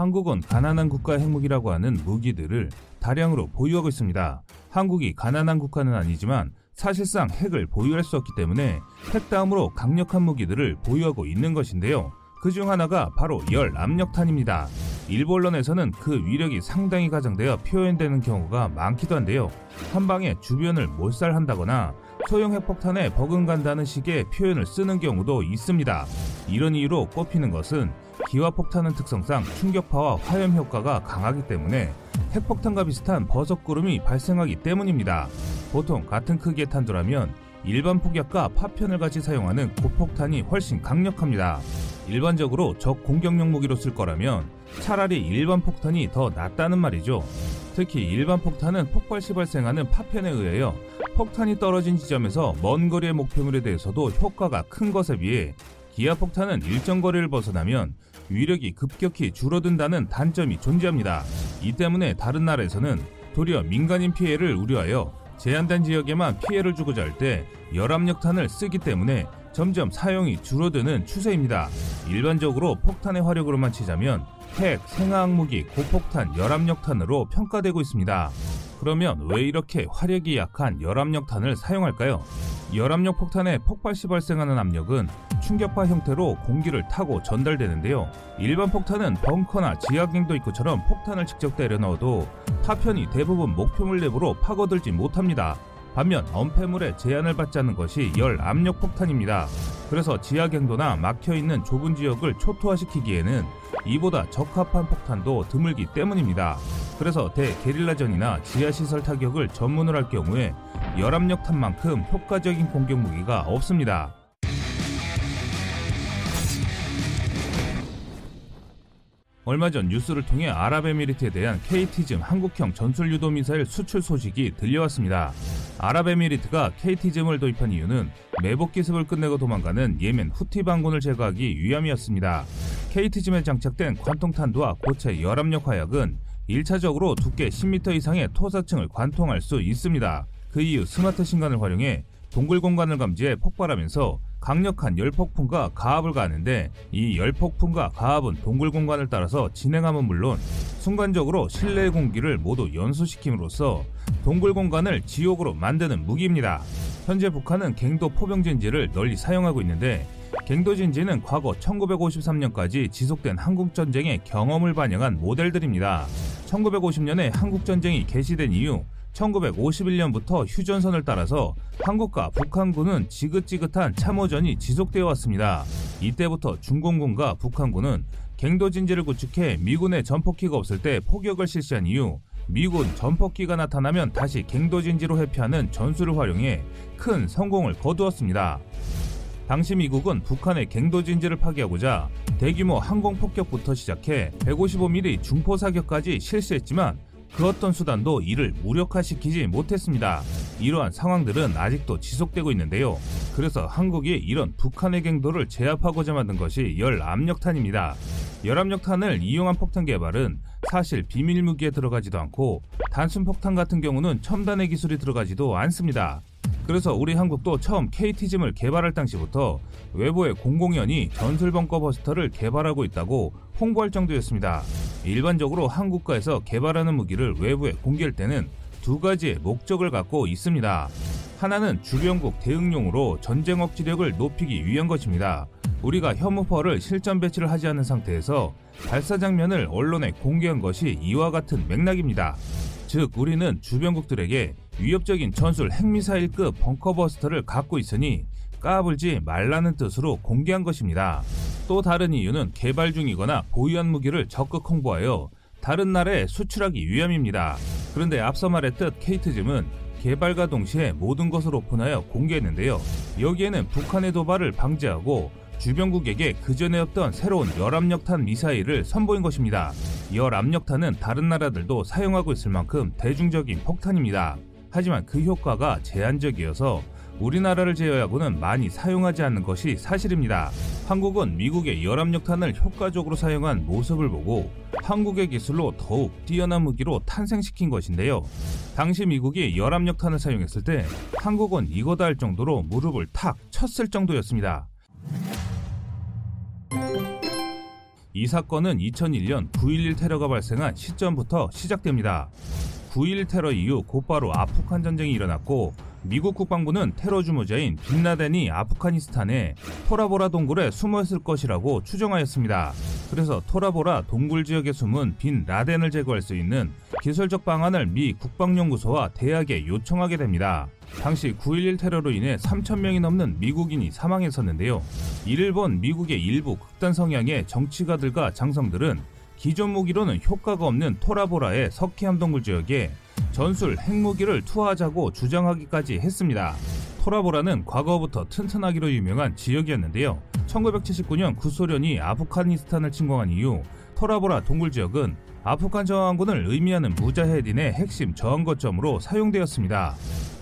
한국은 가난한 국가 핵무기라고 하는 무기들을 다량으로 보유하고 있습니다. 한국이 가난한 국가는 아니지만 사실상 핵을 보유할 수 없기 때문에 핵 다음으로 강력한 무기들을 보유하고 있는 것인데요. 그 중 하나가 바로 열 압력탄입니다. 일부 언론에서는 그 위력이 상당히 가장되어 표현되는 경우가 많기도 한데요. 한 방에 주변을 몰살한다거나 소형 핵폭탄에 버금간다는 식의 표현을 쓰는 경우도 있습니다. 이런 이유로 꼽히는 것은 기화폭탄은 특성상 충격파와 화염 효과가 강하기 때문에 핵폭탄과 비슷한 버섯구름이 발생하기 때문입니다. 보통 같은 크기의 탄두라면 일반 폭약과 파편을 같이 사용하는 고폭탄이 훨씬 강력합니다. 일반적으로 적 공격용 무기로 쓸 거라면 차라리 일반 폭탄이 더 낫다는 말이죠. 특히 일반 폭탄은 폭발 시 발생하는 파편에 의하여 폭탄이 떨어진 지점에서 먼 거리의 목표물에 대해서도 효과가 큰 것에 비해 기아 폭탄은 일정 거리를 벗어나면 위력이 급격히 줄어든다는 단점이 존재합니다. 이 때문에 다른 나라에서는 도리어 민간인 피해를 우려하여 제한된 지역에만 피해를 주고자 할 때 열압력탄을 쓰기 때문에 점점 사용이 줄어드는 추세입니다. 일반적으로 폭탄의 화력으로만 치자면 핵, 생화학무기, 고폭탄, 열압력탄으로 평가되고 있습니다. 그러면 왜 이렇게 화력이 약한 열압력탄을 사용할까요? 열압력 폭탄의 폭발 시 발생하는 압력은 충격파 형태로 공기를 타고 전달되는데요. 일반 폭탄은 벙커나 지하갱도 입구처럼 폭탄을 직접 때려 넣어도 파편이 대부분 목표물 내부로 파고들지 못합니다. 반면 엄폐물에 제한을 받지 않는 것이 열 압력 폭탄입니다. 그래서 지하갱도나 막혀있는 좁은 지역을 초토화시키기에는 이보다 적합한 폭탄도 드물기 때문입니다. 그래서 대게릴라전이나 지하시설 타격을 전문으로 할 경우에 열압력탄만큼 효과적인 공격 무기가 없습니다. 얼마 전 뉴스를 통해 아랍에미리트에 대한 KT즘 한국형 전술 유도 미사일 수출 소식이 들려왔습니다. 아랍에미리트가 KT즘을 도입한 이유는 매복 기습을 끝내고 도망가는 예멘 후티 반군을 제거하기 위함이었습니다. KT즘에 장착된 관통탄두와 고체 열압력 화약은 1차적으로 두께 10m 이상의 토사층을 관통할 수 있습니다. 그 이후 스마트 신간을 활용해 동굴 공간을 감지해 폭발하면서 강력한 열폭풍과 가압을 가하는데 이 열폭풍과 가압은 동굴 공간을 따라서 진행함은 물론 순간적으로 실내 공기를 모두 연소시킴으로써 동굴 공간을 지옥으로 만드는 무기입니다. 현재 북한은 갱도 포병진지를 널리 사용하고 있는데 갱도 진지는 과거 1953년까지 지속된 한국전쟁의 경험을 반영한 모델들입니다. 1950년에 한국전쟁이 개시된 이후 1951년부터 휴전선을 따라서 한국과 북한군은 지긋지긋한 참호전이 지속되어 왔습니다. 이때부터 중공군과 북한군은 갱도 진지를 구축해 미군의 전폭기가 없을 때 포격을 실시한 이후 미군 전폭기가 나타나면 다시 갱도 진지로 회피하는 전술을 활용해 큰 성공을 거두었습니다. 당시 미국은 북한의 갱도 진지를 파괴하고자 대규모 항공 폭격부터 시작해 155mm 중포 사격까지 실시했지만 그 어떤 수단도 이를 무력화시키지 못했습니다. 이러한 상황들은 아직도 지속되고 있는데요. 그래서 한국이 이런 북한의 갱도를 제압하고자 만든 것이 열압력탄입니다. 열압력탄을 이용한 폭탄 개발은 사실 비밀 무기에 들어가지도 않고 단순 폭탄 같은 경우는 첨단의 기술이 들어가지도 않습니다. 그래서 우리 한국도 처음 KT즘을 개발할 당시부터 외부의 공공연히 전술 벙커 버스터를 개발하고 있다고 홍보할 정도였습니다. 일반적으로 한국가에서 개발하는 무기를 외부에 공개할 때는 두 가지의 목적을 갖고 있습니다. 하나는 주변국 대응용으로 전쟁 억지력을 높이기 위한 것입니다. 우리가 혐오퍼를 실전 배치를 하지 않은 상태에서 발사 장면을 언론에 공개한 것이 이와 같은 맥락입니다. 즉 우리는 주변국들에게 위협적인 전술 핵미사일급 벙커버스터를 갖고 있으니 까불지 말라는 뜻으로 공개한 것입니다. 또 다른 이유는 개발 중이거나 보유한 무기를 적극 홍보하여 다른 나라에 수출하기 위함입니다. 그런데 앞서 말했듯 케이트즘은 개발과 동시에 모든 것을 오픈하여 공개했는데요. 여기에는 북한의 도발을 방지하고 주변국에게 그전에 없던 새로운 열압력탄 미사일을 선보인 것입니다. 열압력탄은 다른 나라들도 사용하고 있을 만큼 대중적인 폭탄입니다. 하지만 그 효과가 제한적이어서 우리나라를 제외하고는 많이 사용하지 않는 것이 사실입니다. 한국은 미국의 열압력탄을 효과적으로 사용한 모습을 보고 한국의 기술로 더욱 뛰어난 무기로 탄생시킨 것인데요. 당시 미국이 열압력탄을 사용했을 때 한국은 이거다 할 정도로 무릎을 탁 쳤을 정도였습니다. 이 사건은 2001년 9.11 테러가 발생한 시점부터 시작됩니다. 9.11 테러 이후 곧바로 아프간 전쟁이 일어났고 미국 국방부는 테러 주모자인 빈라덴이 아프가니스탄의 토라보라 동굴에 숨어 있을 것이라고 추정하였습니다. 그래서 토라보라 동굴 지역에 숨은 빈 라덴을 제거할 수 있는 기술적 방안을 미 국방연구소와 대학에 요청하게 됩니다. 당시 9.11 테러로 인해 3천명이 넘는 미국인이 사망했었는데요. 이를 본 미국의 일부 극단 성향의 정치가들과 장성들은 기존 무기로는 효과가 없는 토라보라의 석회암 동굴 지역에 전술 핵무기를 투하하자고 주장하기까지 했습니다. 토라보라는 과거부터 튼튼하기로 유명한 지역이었는데요. 1979년 구소련이 아프가니스탄을 침공한 이후 토라보라 동굴 지역은 아프간 저항군을 의미하는 무자헤딘의 핵심 저항 거점으로 사용되었습니다.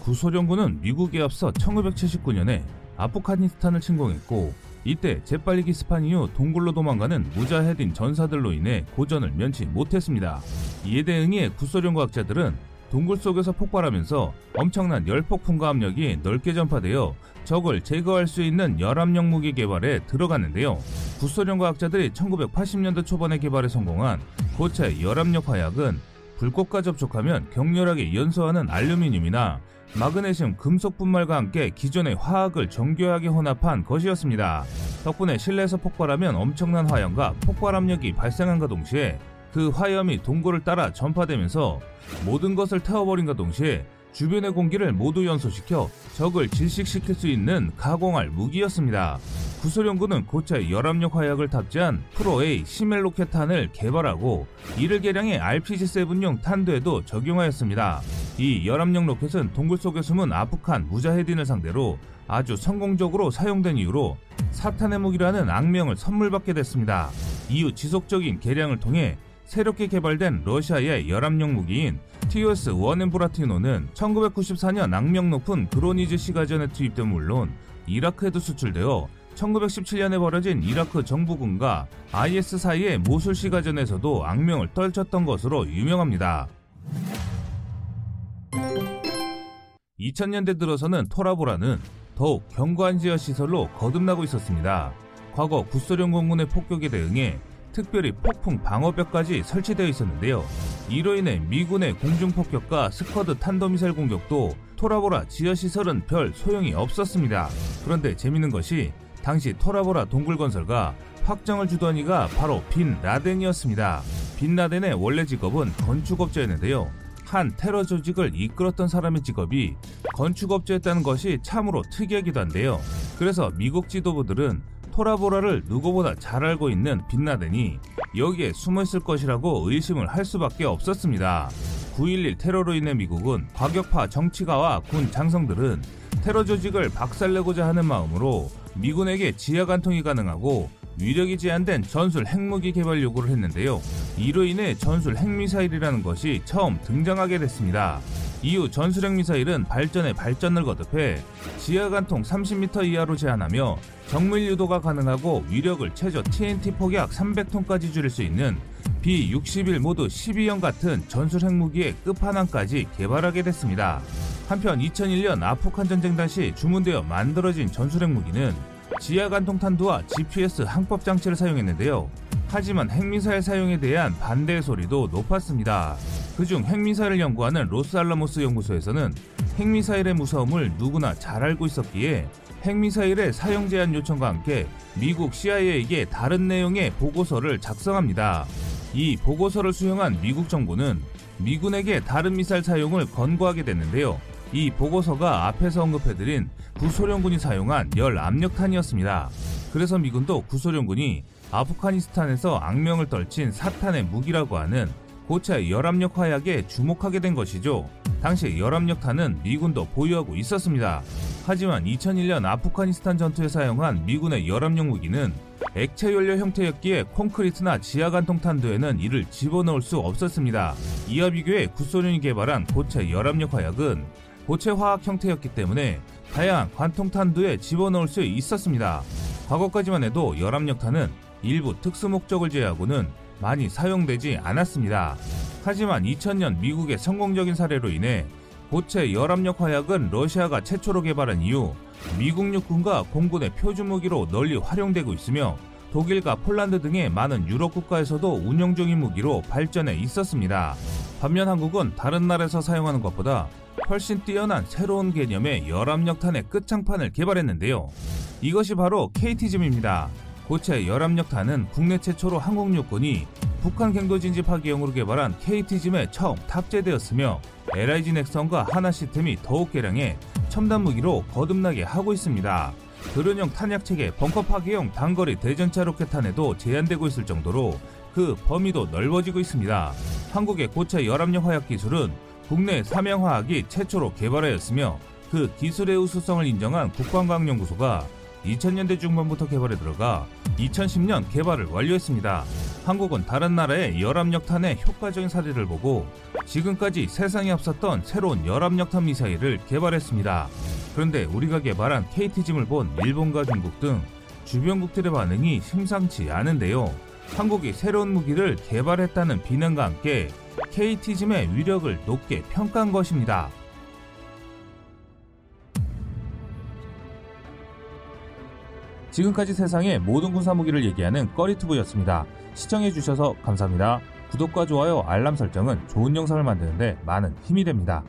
구소련군은 미국에 앞서 1979년에 아프가니스탄을 침공했고 이때 재빨리 기습한 이후 동굴로 도망가는 무자헤딘 전사들로 인해 고전을 면치 못했습니다. 이에 대응해 구소련 과학자들은 동굴 속에서 폭발하면서 엄청난 열폭풍과 압력이 넓게 전파되어 적을 제거할 수 있는 열압력 무기 개발에 들어갔는데요. 구소련 과학자들이 1980년대 초반에 개발에 성공한 고체 열압력 화약은 불꽃과 접촉하면 격렬하게 연소하는 알루미늄이나 마그네슘 금속 분말과 함께 기존의 화학을 정교하게 혼합한 것이었습니다. 덕분에 실내에서 폭발하면 엄청난 화염과 폭발 압력이 발생한과 동시에 그 화염이 동굴을 따라 전파되면서 모든 것을 태워버린과 동시에 주변의 공기를 모두 연소시켜 적을 질식시킬 수 있는 가공할 무기였습니다. 구소련군은 고체 열압력 화약을 탑재한 프로-A 시멜 로켓탄을 개발하고 이를 개량해 RPG-7용 탄두에도 적용하였습니다. 이 열압력 로켓은 동굴 속에 숨은 아프간 무자헤딘을 상대로 아주 성공적으로 사용된 이후로 사탄의 무기라는 악명을 선물받게 됐습니다. 이후 지속적인 개량을 통해 새롭게 개발된 러시아의 열압력 무기인 TOS 원앤브라티노는 1994년 악명 높은 그로니즈 시가전에 투입된 물론 이라크에도 수출되어 1917년에 벌어진 이라크 정부군과 IS 사이의 모술 시가전에서도 악명을 떨쳤던 것으로 유명합니다. 2000년대 들어서는 토라보라는 더욱 견고한 지하 시설로 거듭나고 있었습니다. 과거 구소련 공군의 폭격에 대응해 특별히 폭풍 방어벽까지 설치되어 있었는데요. 이로 인해 미군의 공중 폭격과 스쿼드 탄도미사일 공격도 토라보라 지하 시설은 별 소용이 없었습니다. 그런데 재밌는 것이 당시 토라보라 동굴 건설과 확정을 주던 이가 바로 빈 라덴이었습니다. 빈 라덴의 원래 직업은 건축업자였는데요. 한 테러 조직을 이끌었던 사람의 직업이 건축업자였다는 것이 참으로 특이하기도 한데요. 그래서 미국 지도부들은 토라보라를 누구보다 잘 알고 있는 빈라덴이 여기에 숨어 있을 것이라고 의심을 할 수밖에 없었습니다. 9.11 테러로 인해 미국은 과격파 정치가와 군 장성들은 테러 조직을 박살내고자 하는 마음으로 미군에게 지하 관통이 가능하고 위력이 제한된 전술 핵무기 개발 요구를 했는데요. 이로 인해 전술 핵미사일이라는 것이 처음 등장하게 됐습니다. 이후 전술 핵미사일은 발전에 발전을 거듭해 지하 관통 30m 이하로 제한하며 정밀 유도가 가능하고 위력을 최저 TNT 폭약 300톤까지 줄일 수 있는 B-61 모두 12형 같은 전술 핵무기의 끝판왕까지 개발하게 됐습니다. 한편 2001년 아프간 전쟁 당시 주문되어 만들어진 전술 핵무기는 지하 관통 탄두와 GPS 항법 장치를 사용했는데요. 하지만 핵미사일 사용에 대한 반대 소리도 높았습니다. 그중 핵미사일을 연구하는 로스알라모스 연구소에서는 핵미사일의 무서움을 누구나 잘 알고 있었기에 핵미사일의 사용 제한 요청과 함께 미국 CIA에게 다른 내용의 보고서를 작성합니다. 이 보고서를 수용한 미국 정부는 미군에게 다른 미사일 사용을 권고하게 됐는데요. 이 보고서가 앞에서 언급해드린 구소련군이 사용한 열 압력탄이었습니다. 그래서 미군도 구소련군이 아프가니스탄에서 악명을 떨친 사탄의 무기라고 하는 고체 열압력 화약에 주목하게 된 것이죠. 당시 열압력탄은 미군도 보유하고 있었습니다. 하지만 2001년 아프가니스탄 전투에 사용한 미군의 열압력 무기는 액체 연료 형태였기에 콘크리트나 지하 관통 탄두에는 이를 집어넣을 수 없었습니다. 이와 비교해 구소련이 개발한 고체 열압력 화약은 고체 화학 형태였기 때문에 다양한 관통 탄두에 집어넣을 수 있었습니다. 과거까지만 해도 열압력탄은 일부 특수 목적을 제외하고는 많이 사용되지 않았습니다. 하지만 2000년 미국의 성공적인 사례로 인해 고체 열압력 화약은 러시아가 최초로 개발한 이후 미국 육군과 공군의 표준 무기로 널리 활용되고 있으며 독일과 폴란드 등의 많은 유럽 국가에서도 운영 중인 무기로 발전해 있었습니다. 반면 한국은 다른 나라에서 사용하는 것보다 훨씬 뛰어난 새로운 개념의 열압력탄의 끝장판을 개발했는데요. 이것이 바로 KT즘입니다. 고체 열압력탄은 국내 최초로 한국 육군이 북한 갱도 진지파기용으로 개발한 KT즘에 처음 탑재되었으며 LIG 넥선과 하나 시스템이 더욱 개량해 첨단 무기로 거듭나게 하고 있습니다. 드론형 탄약체계 벙커 파괴용 단거리 대전차 로켓탄에도 제한되고 있을 정도로 그 범위도 넓어지고 있습니다. 한국의 고체 열압력 화약 기술은 국내 삼양화학이 최초로 개발하였으며 그 기술의 우수성을 인정한 국방과학연구소가 2000년대 중반부터 개발에 들어가 2010년 개발을 완료했습니다. 한국은 다른 나라의 열압력탄의 효과적인 사례를 보고 지금까지 세상에 없었던 새로운 열압력탄 미사일을 개발했습니다. 그런데 우리가 개발한 KT짐을 본 일본과 중국 등 주변국들의 반응이 심상치 않은데요. 한국이 새로운 무기를 개발했다는 비난과 함께 KT짐의 위력을 높게 평가한 것입니다. 지금까지 세상의 모든 군사 무기를 얘기하는 꺼리투브였습니다. 시청해주셔서 감사합니다. 구독과 좋아요, 알람 설정은 좋은 영상을 만드는데 많은 힘이 됩니다.